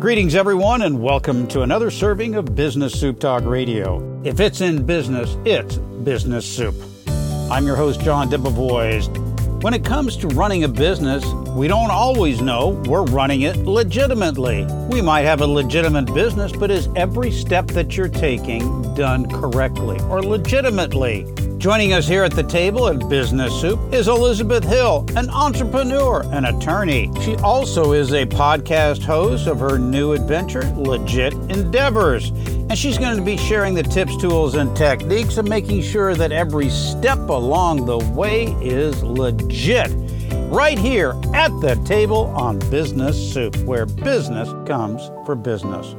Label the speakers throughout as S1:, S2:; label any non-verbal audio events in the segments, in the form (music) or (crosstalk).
S1: Greetings, everyone, and welcome to another serving of Business Soup Talk Radio. If it's in business, it's business soup. I'm your host, John Debevoise. When it comes to running a business, we don't always know we're running it legitimately. We might have a legitimate business, but is every step that you're taking done correctly or legitimately? Joining us here at the table at Business Soup is Elizabeth Hill, an entrepreneur and attorney. She also is a podcast host of her new adventure, Legit Endeavors. And she's going to be sharing the tips, tools, and techniques of making sure that every step along the way is legit. Right here at the table on Business Soup, where business comes for business.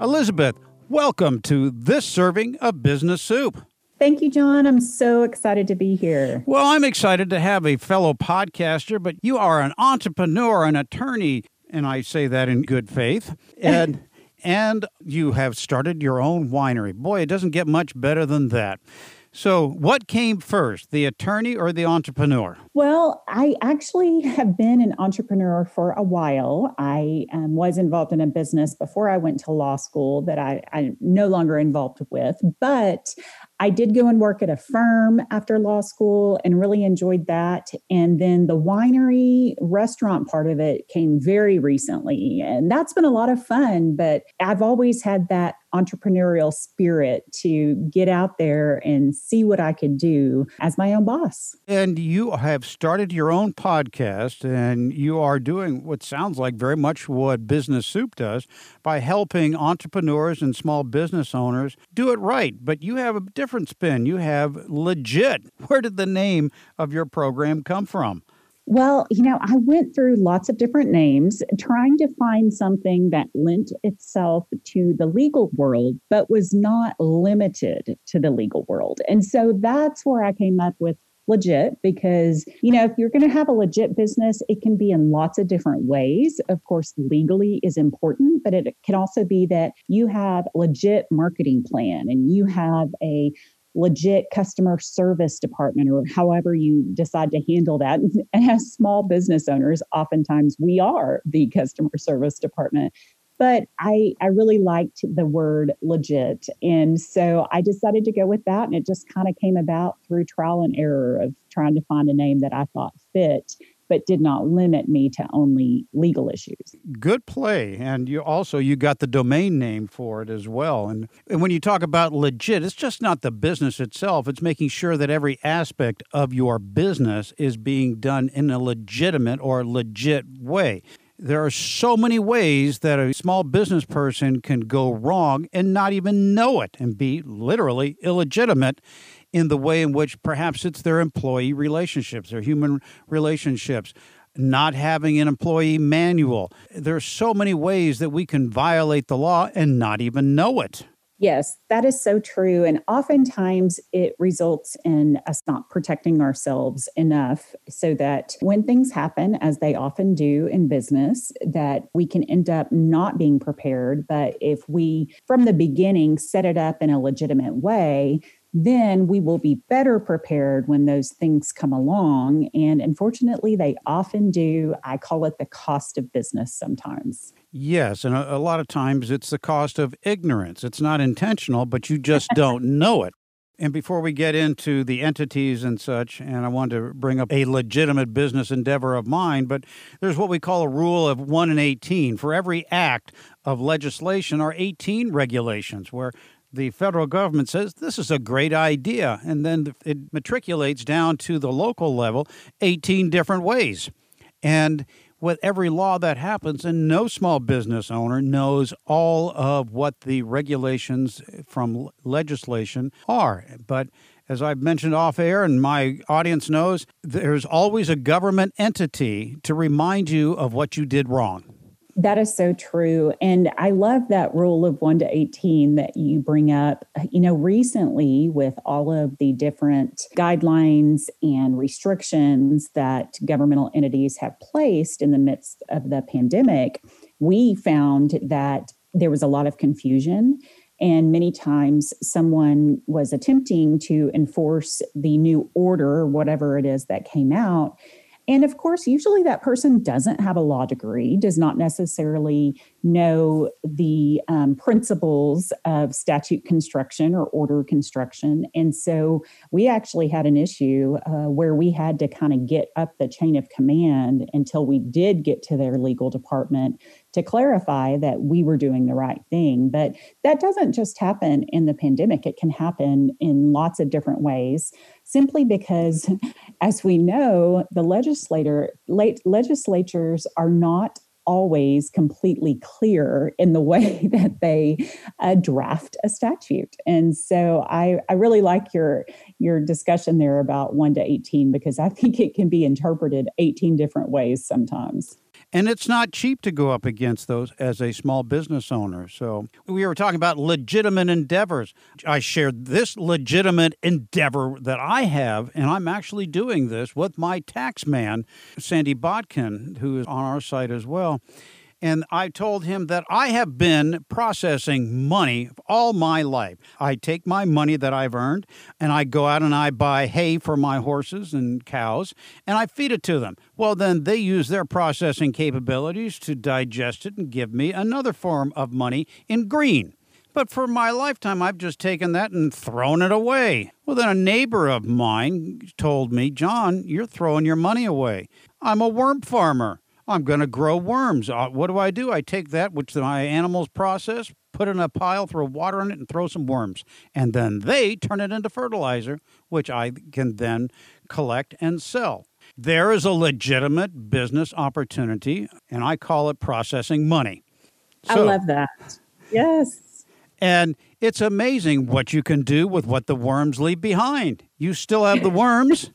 S1: Elizabeth, welcome to this serving of Business Soup.
S2: Thank you, John. I'm so excited to be here.
S1: Well, I'm excited to have a fellow podcaster, but you are an entrepreneur, an attorney, and I say that in good faith. (laughs) And and you have started your own winery. Boy, it doesn't get much better than that. So, what came first, the attorney or the entrepreneur?
S2: Well, I actually have been an entrepreneur for a while. I um, was involved in a business before I went to law school that I, I'm no longer involved with, but I did go and work at a firm after law school and really enjoyed that. And then the winery restaurant part of it came very recently. And that's been a lot of fun. But I've always had that entrepreneurial spirit to get out there and see what I could do as my own boss.
S1: And you have started your own podcast and you are doing what sounds like very much what Business Soup does by helping entrepreneurs and small business owners do it right. But you have a different spin. You have legit. (laughs) Where did the name of your program come from?
S2: Well, you know, I went through lots of different names trying to find something that lent itself to the legal world, but was not limited to the legal world. And so that's where I came up with legit because you know if you're going to have a legit business it can be in lots of different ways of course legally is important but it can also be that you have a legit marketing plan and you have a legit customer service department or however you decide to handle that. And as small business owners, oftentimes we are the customer service department. But I, I really liked the word legit. And so I decided to go with that. And it just kind of came about through trial and error of trying to find a name that I thought fit but did not limit me to only legal issues.
S1: Good play. And you also you got the domain name for it as well. And, and when you talk about legit, it's just not the business itself. It's making sure that every aspect of your business is being done in a legitimate or legit way. There are so many ways that a small business person can go wrong and not even know it and be literally illegitimate in the way in which perhaps it's their employee relationships, their human relationships, not having an employee manual. There are so many ways that we can violate the law and not even know it.
S2: Yes, that is so true. And oftentimes it results in us not protecting ourselves enough so that when things happen, as they often do in business, that we can end up not being prepared. But if we, from the beginning, set it up in a legitimate way, then we will be better prepared when those things come along. And unfortunately, they often do. I call it the cost of business sometimes.
S1: Yes, and a, a, lot of times it's the cost of ignorance. It's not intentional, but you just don't (laughs) know it. And before we get into the entities and such, and I want to bring up a legitimate business endeavor of mine, but there's what we call a rule of 1 and 18. For every act of legislation are 18 regulations, where the federal government says this is a great idea, and then it matriculates down to the local level 18 different ways. And with every law that happens, and no small business owner knows all of what the regulations eh, from legislation are. But as I've mentioned off air, and my audience knows, there's always a government entity to remind you of what you did wrong.
S2: That is so true. And I love that rule of 1 to 18 that you bring up. You know, recently, with all of the different guidelines and restrictions that governmental entities have placed in the midst of the pandemic, we found that there was a lot of confusion. And many times, someone was attempting to enforce the new order, whatever it is that came out And of course, usually that person doesn't have a law degree, does not necessarily know the um, principles of statute construction or order construction. And so we actually had an issue uh, where we had to kind of get up the chain of command until we did get to their legal department to clarify that we were doing the right thing. But that doesn't just happen in the pandemic, it can happen in lots of different ways simply because, as we know, the legislator, late, legislatures are not always completely clear in the (laughs) way that they uh, draft a statute. And so I, I really like your your discussion there about 1 to 18 because I think it can be interpreted 18 different ways sometimes.
S1: And it's not cheap to go up against those as a small business owner. So we were talking about legitimate endeavors. I shared this legitimate endeavor that I have, and I'm actually doing this with my tax man, Sandy Botkin, who is on our site as well and I told him that I have been processing money all my life. I take my money that I've earned and I go out and I buy hay for my horses and cows and I feed it to them. Well, then they use their processing capabilities to digest it and give me another form of money in green. But for my lifetime, I've just taken that and thrown it away. Well, then a neighbor of mine told me, John, you're throwing your money away. I'm a worm farmer. I'm going to grow worms. Uh, what do I do? I take that which my animals process, put in a pile, throw water in it, and throw some worms. And then they turn it into fertilizer, which I can then collect and sell. There is a legitimate business opportunity, and I call it processing money.
S2: So, I love that. Yes.
S1: And it's amazing what you can do with what the worms leave behind. You still have the worms,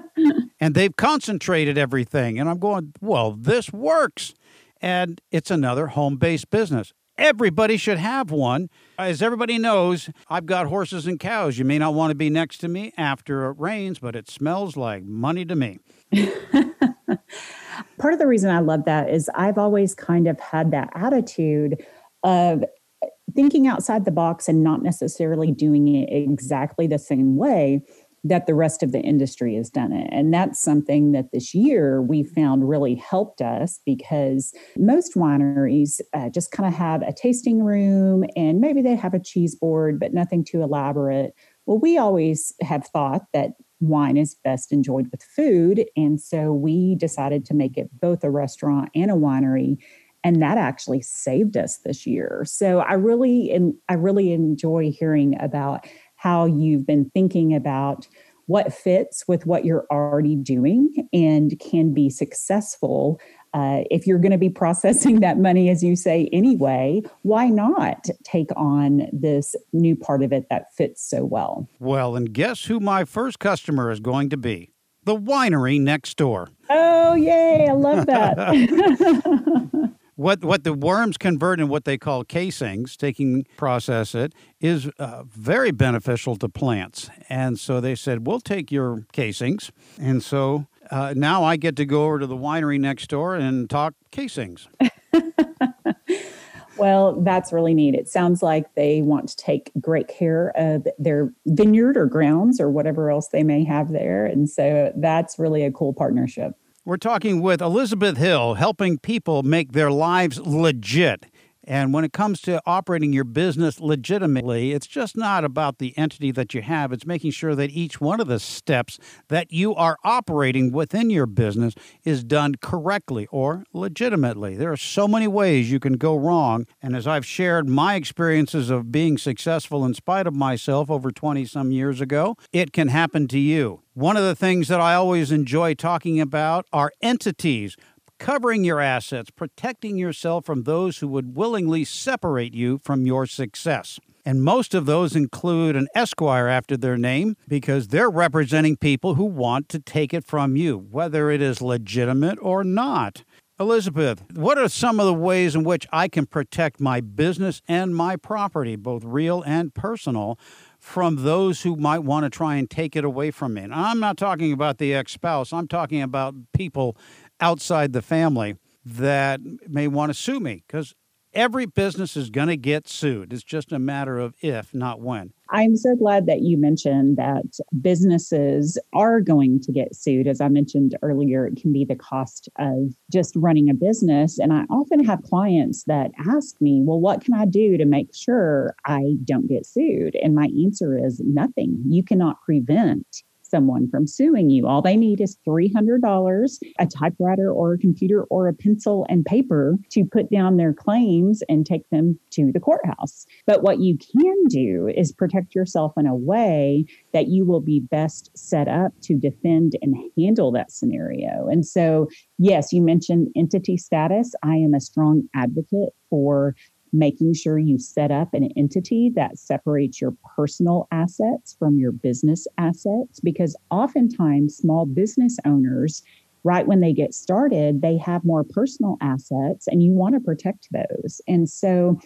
S1: (laughs) and they've concentrated everything. And I'm going, well, this works. And it's another home based business. Everybody should have one. As everybody knows, I've got horses and cows. You may not want to be next to me after it rains, but it smells like money to me. (laughs)
S2: Part of the reason I love that is I've always kind of had that attitude of thinking outside the box and not necessarily doing it exactly the same way that the rest of the industry has done it. And that's something that this year we found really helped us because most wineries uh, just kind of have a tasting room and maybe they have a cheese board, but nothing too elaborate. Well, we always have thought that wine is best enjoyed with food. And so we decided to make it both a restaurant and a winery and that actually saved us this year. So I really and I really enjoy hearing about how you've been thinking about what fits with what you're already doing and can be successful. Uh, if you're going to be (laughs) processing that money, as you say, anyway, why not take on this new part of it that fits so well?
S1: Well, and guess who my first customer is going to be? The winery next door.
S2: Oh, yay. I love that. (laughs) (laughs)
S1: what what the worms convert in what they call casings, taking process it, is uh, very beneficial to plants. And so they said, "We'll take your casings." And so uh, now I get to go over to the winery next door and talk casings. (laughs)
S2: well, that's really neat. It sounds like they want to take great care of their vineyard or grounds or whatever else they may have there. And so that's really a cool partnership.
S1: We're talking with Elizabeth Hill, helping people make their lives legit. And when it comes to operating your business legitimately, it's just not about the entity that you have. It's making sure that each one of the steps that you are operating within your business is done correctly or legitimately. There are so many ways you can go wrong. And as I've shared my experiences of being successful in spite of myself over 20 some years ago, it can happen to you. One of the things that I always enjoy talking about are entities covering your assets, protecting yourself from those who would willingly separate you from your success. And most of those include an Esquire after their name because they're representing people who want to take it from you, whether it is legitimate or not. Elizabeth, what are some of the ways in which I can protect my business and my property, both real and personal, from those who might want to try and take it away from me? And I'm not talking about the ex spouse, I'm talking about people outside the family that may want to sue me because Every business is going to get sued. It's just a matter of if, not when.
S2: I'm so glad that you mentioned that businesses are going to get sued. As I mentioned earlier, it can be the cost of just running a business. And I often have clients that ask me, well, what can I do to make sure I don't get sued? And my answer is nothing. You cannot prevent someone from suing you. All they need is $300, a typewriter or a computer or a pencil and paper to put down their claims and take them to the courthouse. But what you can do is protect yourself in a way that you will be best set up to defend and handle that scenario. And so, yes, you mentioned entity status. I am a strong advocate for making sure you set up an entity that separates your personal assets from your business assets, because oftentimes small business owners, right when they get started, they have more personal assets and you want to protect those. And so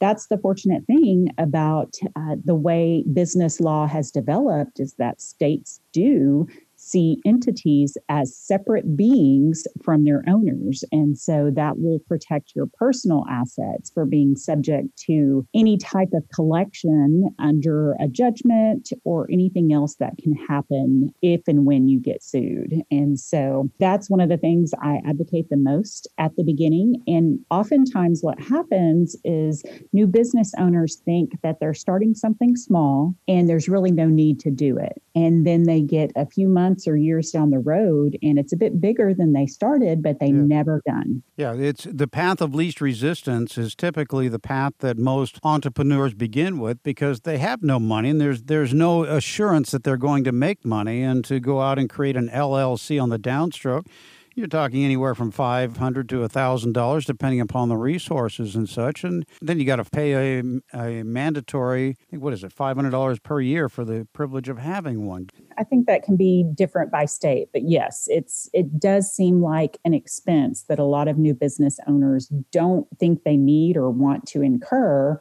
S2: that's the fortunate thing about uh, the way business law has developed is that states do see entities as separate beings from their owners. And so that will protect your personal assets for being subject to any type of collection under a judgment or anything else that can happen if and when you get sued. And so that's one of the things I advocate the most at the beginning. And oftentimes, what happens is new business owners think that they're starting something small and there's really no need to do it. And then they get a few months months or years down the road and it's a bit bigger than they started but they yeah. never done
S1: yeah it's the path of least resistance is typically the path that most entrepreneurs begin with because they have no money and there's there's no assurance that they're going to make money and to go out and create an LLC on the downstroke you're talking anywhere from five hundred to thousand dollars, depending upon the resources and such. And then you got to pay a, a mandatory, I think, what is it, five hundred dollars per year for the privilege of having one.
S2: I think that can be different by state, but yes, it's it does seem like an expense that a lot of new business owners don't think they need or want to incur.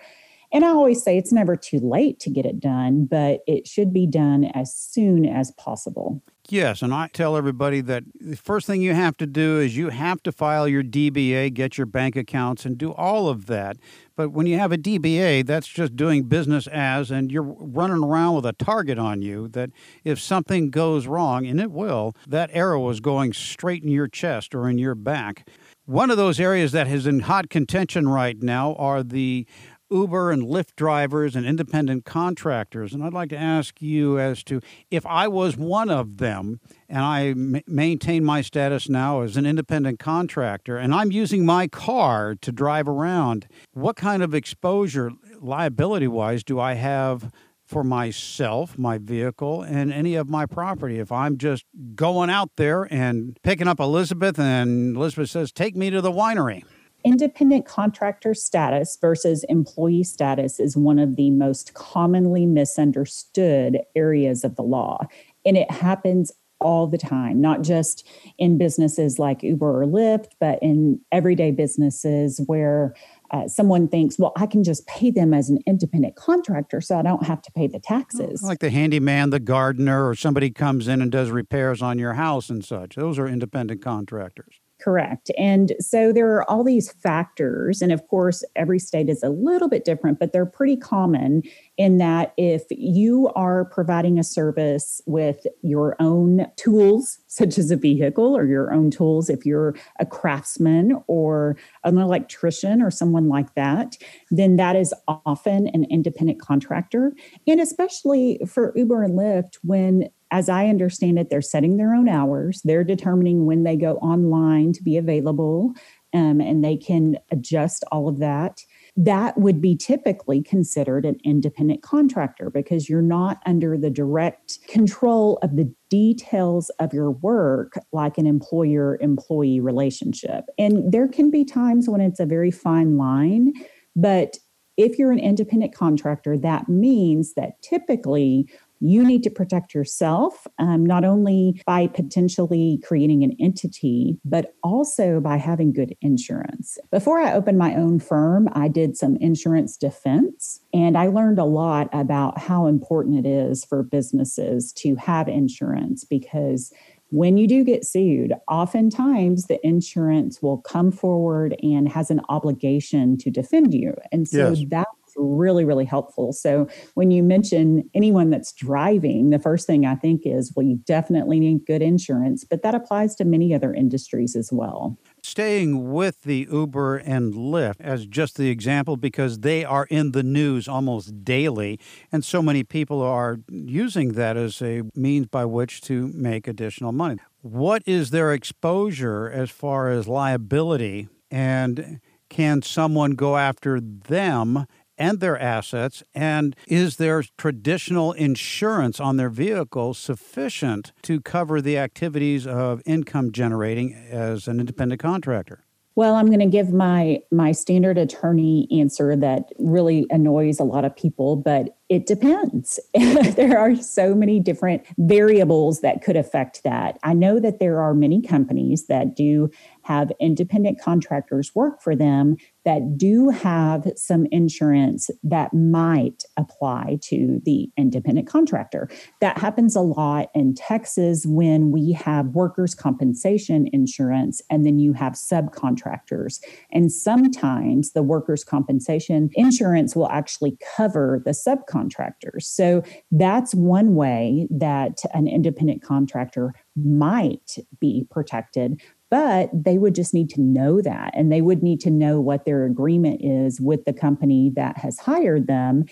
S2: And I always say it's never too late to get it done, but it should be done as soon as possible.
S1: Yes, and I tell everybody that the first thing you have to do is you have to file your DBA, get your bank accounts, and do all of that. But when you have a DBA, that's just doing business as, and you're running around with a target on you that if something goes wrong, and it will, that arrow is going straight in your chest or in your back. One of those areas that is in hot contention right now are the Uber and Lyft drivers and independent contractors. And I'd like to ask you as to if I was one of them and I m- maintain my status now as an independent contractor and I'm using my car to drive around, what kind of exposure, liability wise, do I have? For myself, my vehicle, and any of my property. If I'm just going out there and picking up Elizabeth, and Elizabeth says, Take me to the winery
S2: Independent contractor status versus employee status is one of the most commonly misunderstood areas of the law. And it happens all the time, not just in businesses like Uber or Lyft, but in everyday businesses where uh, someone thinks, well, I can just pay them as an independent contractor so I don't have to pay the taxes.
S1: Like the handyman, the gardener, or somebody comes in and does repairs on your house and such. Those are independent contractors.
S2: Correct. And so there are all these factors. And of course, every state is a little bit different, but they're pretty common in that if you are providing a service with your own tools, (laughs) such as a vehicle, or your own tools, if you're a craftsman or an electrician or someone like that, then that is often an independent contractor. And especially for Uber and Lyft, when as I understand it, they're setting their own hours. They're determining when they go online to be available, um, and they can adjust all of that. That would be typically considered an independent contractor because you're not under the direct control of the details of your work like an employer employee relationship. And there can be times when it's a very fine line, but if you're an independent contractor, that means that typically you need to protect yourself, um, not only by potentially creating an entity, but also by having good insurance. Before I opened my own firm, I did some insurance defense, and I learned a lot about how important it is for businesses to have insurance because when you do get sued, oftentimes the insurance will come forward and has an obligation to defend you. And so yes. that's really, really helpful. So when you mention anyone that's driving, the first thing I think is, well, you definitely need good insurance, but that applies to many other industries as well.
S1: Staying with the Uber and Lyft as just the example, because they are in the news almost daily, and so many people are using that as a means by which to make additional money. What is their exposure as far as liability? And can someone go after them and their assets? And is their traditional insurance on their vehicle sufficient to cover the activities of income generating as an independent contractor?
S2: Well, I'm going to give my my standard attorney answer that really annoys a lot of people, but it depends. (laughs) there are so many different variables that could affect that. I know that there are many companies that do have independent contractors work for them that do have some insurance that might apply to the independent contractor. That happens a lot in Texas when we have workers' compensation insurance and then you have subcontractors. And sometimes the workers' compensation insurance will actually cover the subcontractors. So that's one way that an independent contractor might be protected but they would just need to know that and they would need to know what their agreement is with the company that has hired them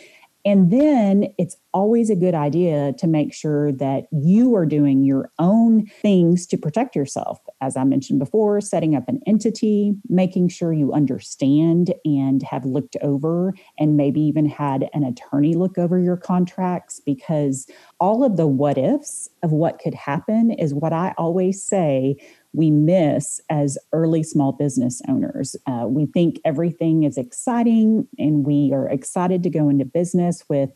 S2: and then it's always a good idea to make sure that you are doing your own things to protect yourself. As I mentioned before, setting up an entity, making sure you understand and have looked over and maybe even had an attorney look over your contracts because all of the what ifs of what could happen is what I always say we miss as early small business owners. Uh, we think everything is exciting and we are excited to go into business with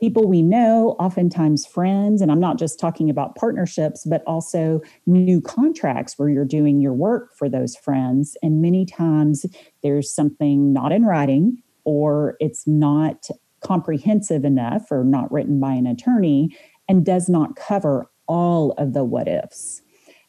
S2: people we know, oftentimes friends. And I'm not just talking about partnerships, but also new contracts where you're doing your work for those friends. And many times there's something not in writing or it's not comprehensive enough or not written by an attorney and does not cover all of the what ifs.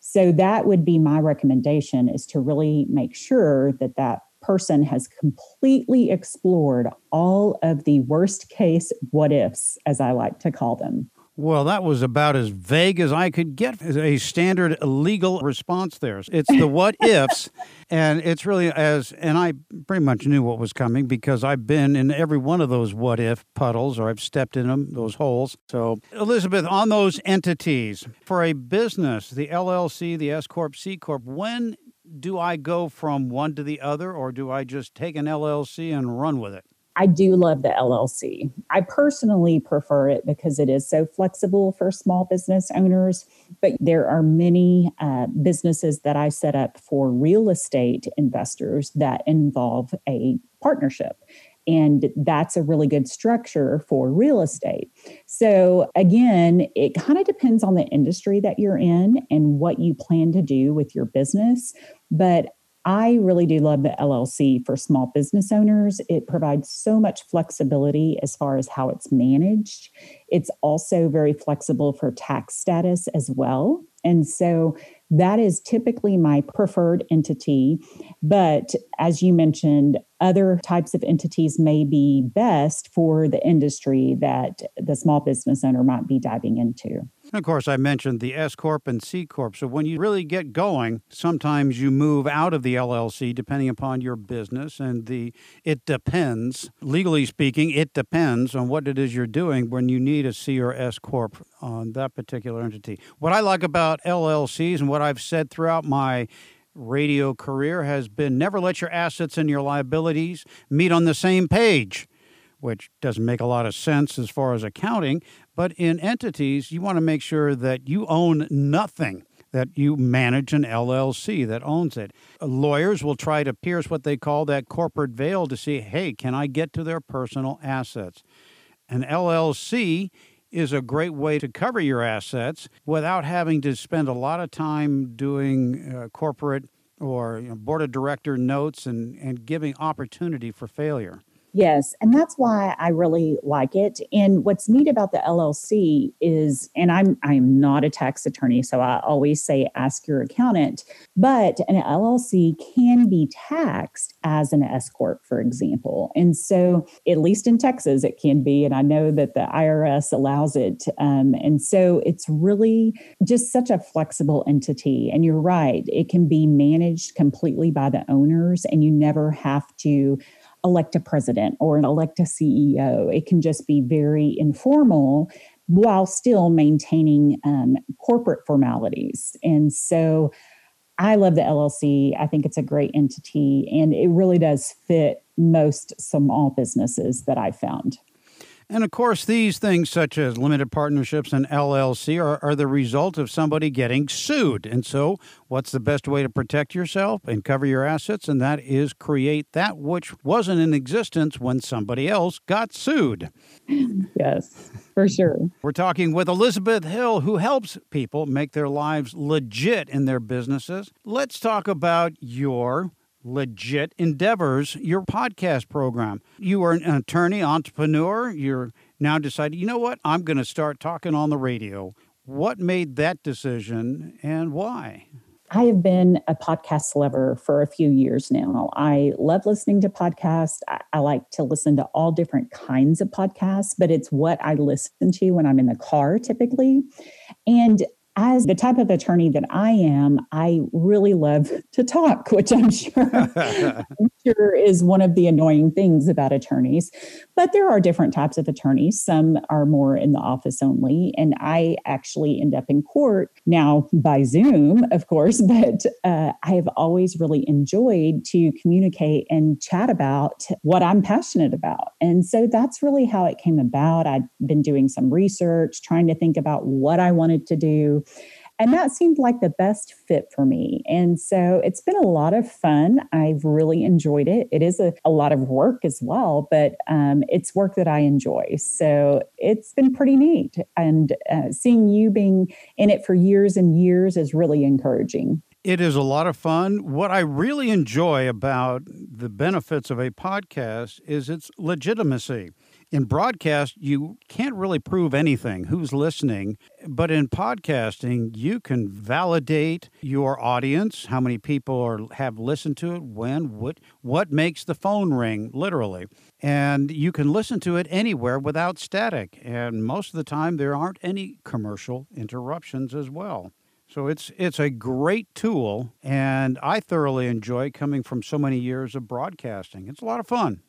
S2: So that would be my recommendation is to really make sure that that person has completely explored all of the worst case what ifs, as I like to call them.
S1: Well, that was about as vague as I could get a standard legal response there. It's the what (laughs) ifs, and it's really as, and I pretty much knew what was coming because I've been in every one of those what if puddles or I've stepped in them, those holes. So, Elizabeth, on those entities, for a business, the LLC, the S Corp, C Corp, when do I go from one to the other, or do I just take an LLC and run with it?
S2: I do love the LLC. I personally prefer it because it is so flexible for small business owners. But there are many uh, businesses that I set up for real estate investors that involve a partnership. And that's a really good structure for real estate. So, again, it kind of depends on the industry that you're in and what you plan to do with your business. But I really do love the LLC for small business owners. It provides so much flexibility as far as how it's managed. It's also very flexible for tax status as well. And so that is typically my preferred entity. But as you mentioned, other types of entities may be best for the industry that the small business owner might be diving into.
S1: Of course, I mentioned the S Corp and C Corp. So when you really get going, sometimes you move out of the LLC depending upon your business and the it depends. Legally speaking, it depends on what it is you're doing when you need a C or S Corp on that particular entity. What I like about LLCs and what I've said throughout my radio career has been never let your assets and your liabilities meet on the same page, which doesn't make a lot of sense as far as accounting. But in entities, you want to make sure that you own nothing. That you manage an LLC that owns it. Lawyers will try to pierce what they call that corporate veil to see, hey, can I get to their personal assets? An LLC is a great way to cover your assets without having to spend a lot of time doing uh, corporate or you know, board of director notes and, and giving opportunity for failure.
S2: Yes. And that's why I really like it. And what's neat about the LLC is, and I'm I'm not a tax attorney, so I always say ask your accountant, but an LLC can be taxed as an S Corp, for example. And so at least in Texas, it can be. And I know that the IRS allows it. Um, and so it's really just such a flexible entity. And you're right, it can be managed completely by the owners, and you never have to elect a president or an elect a CEO. It can just be very informal while still maintaining um, corporate formalities. And so I love the LLC. I think it's a great entity and it really does fit most small businesses that I've found.
S1: And of course, these things, such as limited partnerships and LLC, are, are the result of somebody getting sued. And so, what's the best way to protect yourself and cover your assets? And that is create that which wasn't in existence when somebody else got sued.
S2: Yes, for sure.
S1: We're talking with Elizabeth Hill, who helps people make their lives legit in their businesses. Let's talk about your legit endeavors, your podcast program. You are an attorney, entrepreneur. You're now decided, you know what? I'm going to start talking on the radio. What made that decision and why?
S2: I have been a podcast lover for a few years now. I love listening to podcasts. I, I, like to listen to all different kinds of podcasts, but it's what I listen to when I'm in the car typically. And as the type of attorney that I am, I really love (laughs) to talk, which I'm sure, (laughs) I'm sure is one of the annoying things about attorneys. But there are different types of attorneys. Some are more in the office only, and I actually end up in court now by Zoom, of course. (laughs) But uh, I have always really enjoyed to communicate and chat about what I'm passionate about, and so that's really how it came about. I'd been doing some research, trying to think about what I wanted to do. And that seemed like the best fit for me. And so it's been a lot of fun. I've really enjoyed it. It is a, a lot of work as well, but um, it's work that I enjoy. So it's been pretty neat. And uh, seeing you being in it for years and years is really encouraging.
S1: It is a lot of fun. What I really enjoy about the benefits of a podcast is its legitimacy in broadcast, you can't really prove anything who's listening. But in podcasting, you can validate your audience, how many people are, have listened to it, when, what, what makes the phone ring, literally. And you can listen to it anywhere without static. And most of the time, there aren't any commercial interruptions as well. So it's it's a great tool, and I thoroughly enjoy coming from so many years of broadcasting. It's a lot of fun.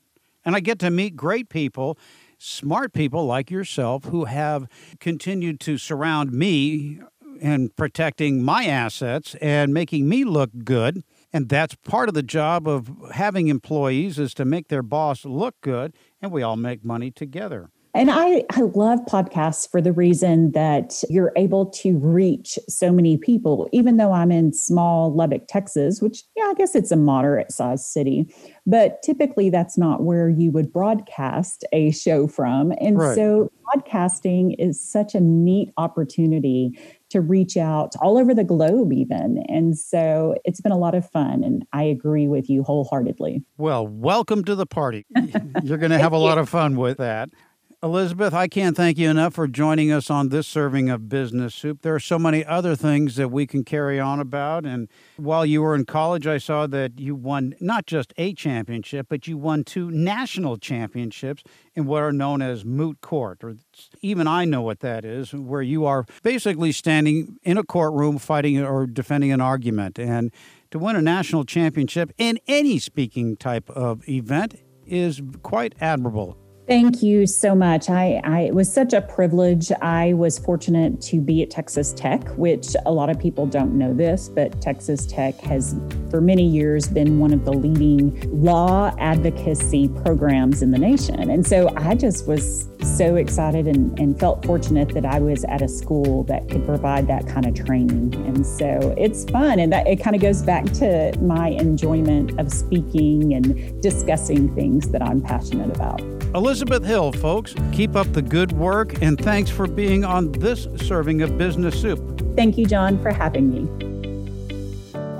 S1: And I get to meet great people, smart people like yourself, who have continued to surround me and protecting my assets and making me look good. And that's part of the job of having employees is to make their boss look good, and we all make money together.
S2: And I, I love podcasts for the reason that you're able to reach so many people, even though I'm in small Lubbock, Texas, which, yeah, I guess it's a moderate sized city. But typically, that's not where you would broadcast a show from. And right. so, podcasting is such a neat opportunity to reach out all over the globe, even. And so, it's been a lot of fun. And I agree with you wholeheartedly.
S1: Well, welcome to the party. (laughs) You're going to have a lot of fun with that. Elizabeth, I can't thank you enough for joining us on this serving of business soup. There are so many other things that we can carry on about. And while you were in college, I saw that you won not just a championship, but you won two national championships in what are known as moot court, or even I know what that is, where you are basically standing in a courtroom fighting or defending an argument. And to win a national championship in any speaking type of event is quite admirable.
S2: Thank you so much. I, I, it was such a privilege. I was fortunate to be at Texas Tech, which a lot of people don't know this, but Texas Tech has for many years been one of the leading law advocacy programs in the nation. And so I just was so excited and, and felt fortunate that I was at a school that could provide that kind of training. And so it's fun. And that it kind of goes back to my enjoyment of speaking and discussing things that I'm passionate about.
S1: Elizabeth Hill, folks, keep up the good work and thanks for being on this serving of Business Soup.
S2: Thank you, John, for having me.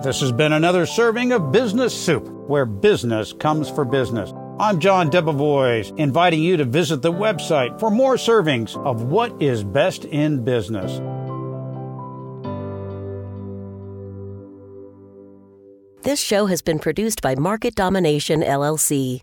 S1: This has been another serving of Business Soup, where business comes for business. I'm John Debevoise, inviting you to visit the website for more servings of what is best in business.
S3: This show has been produced by Market Domination LLC.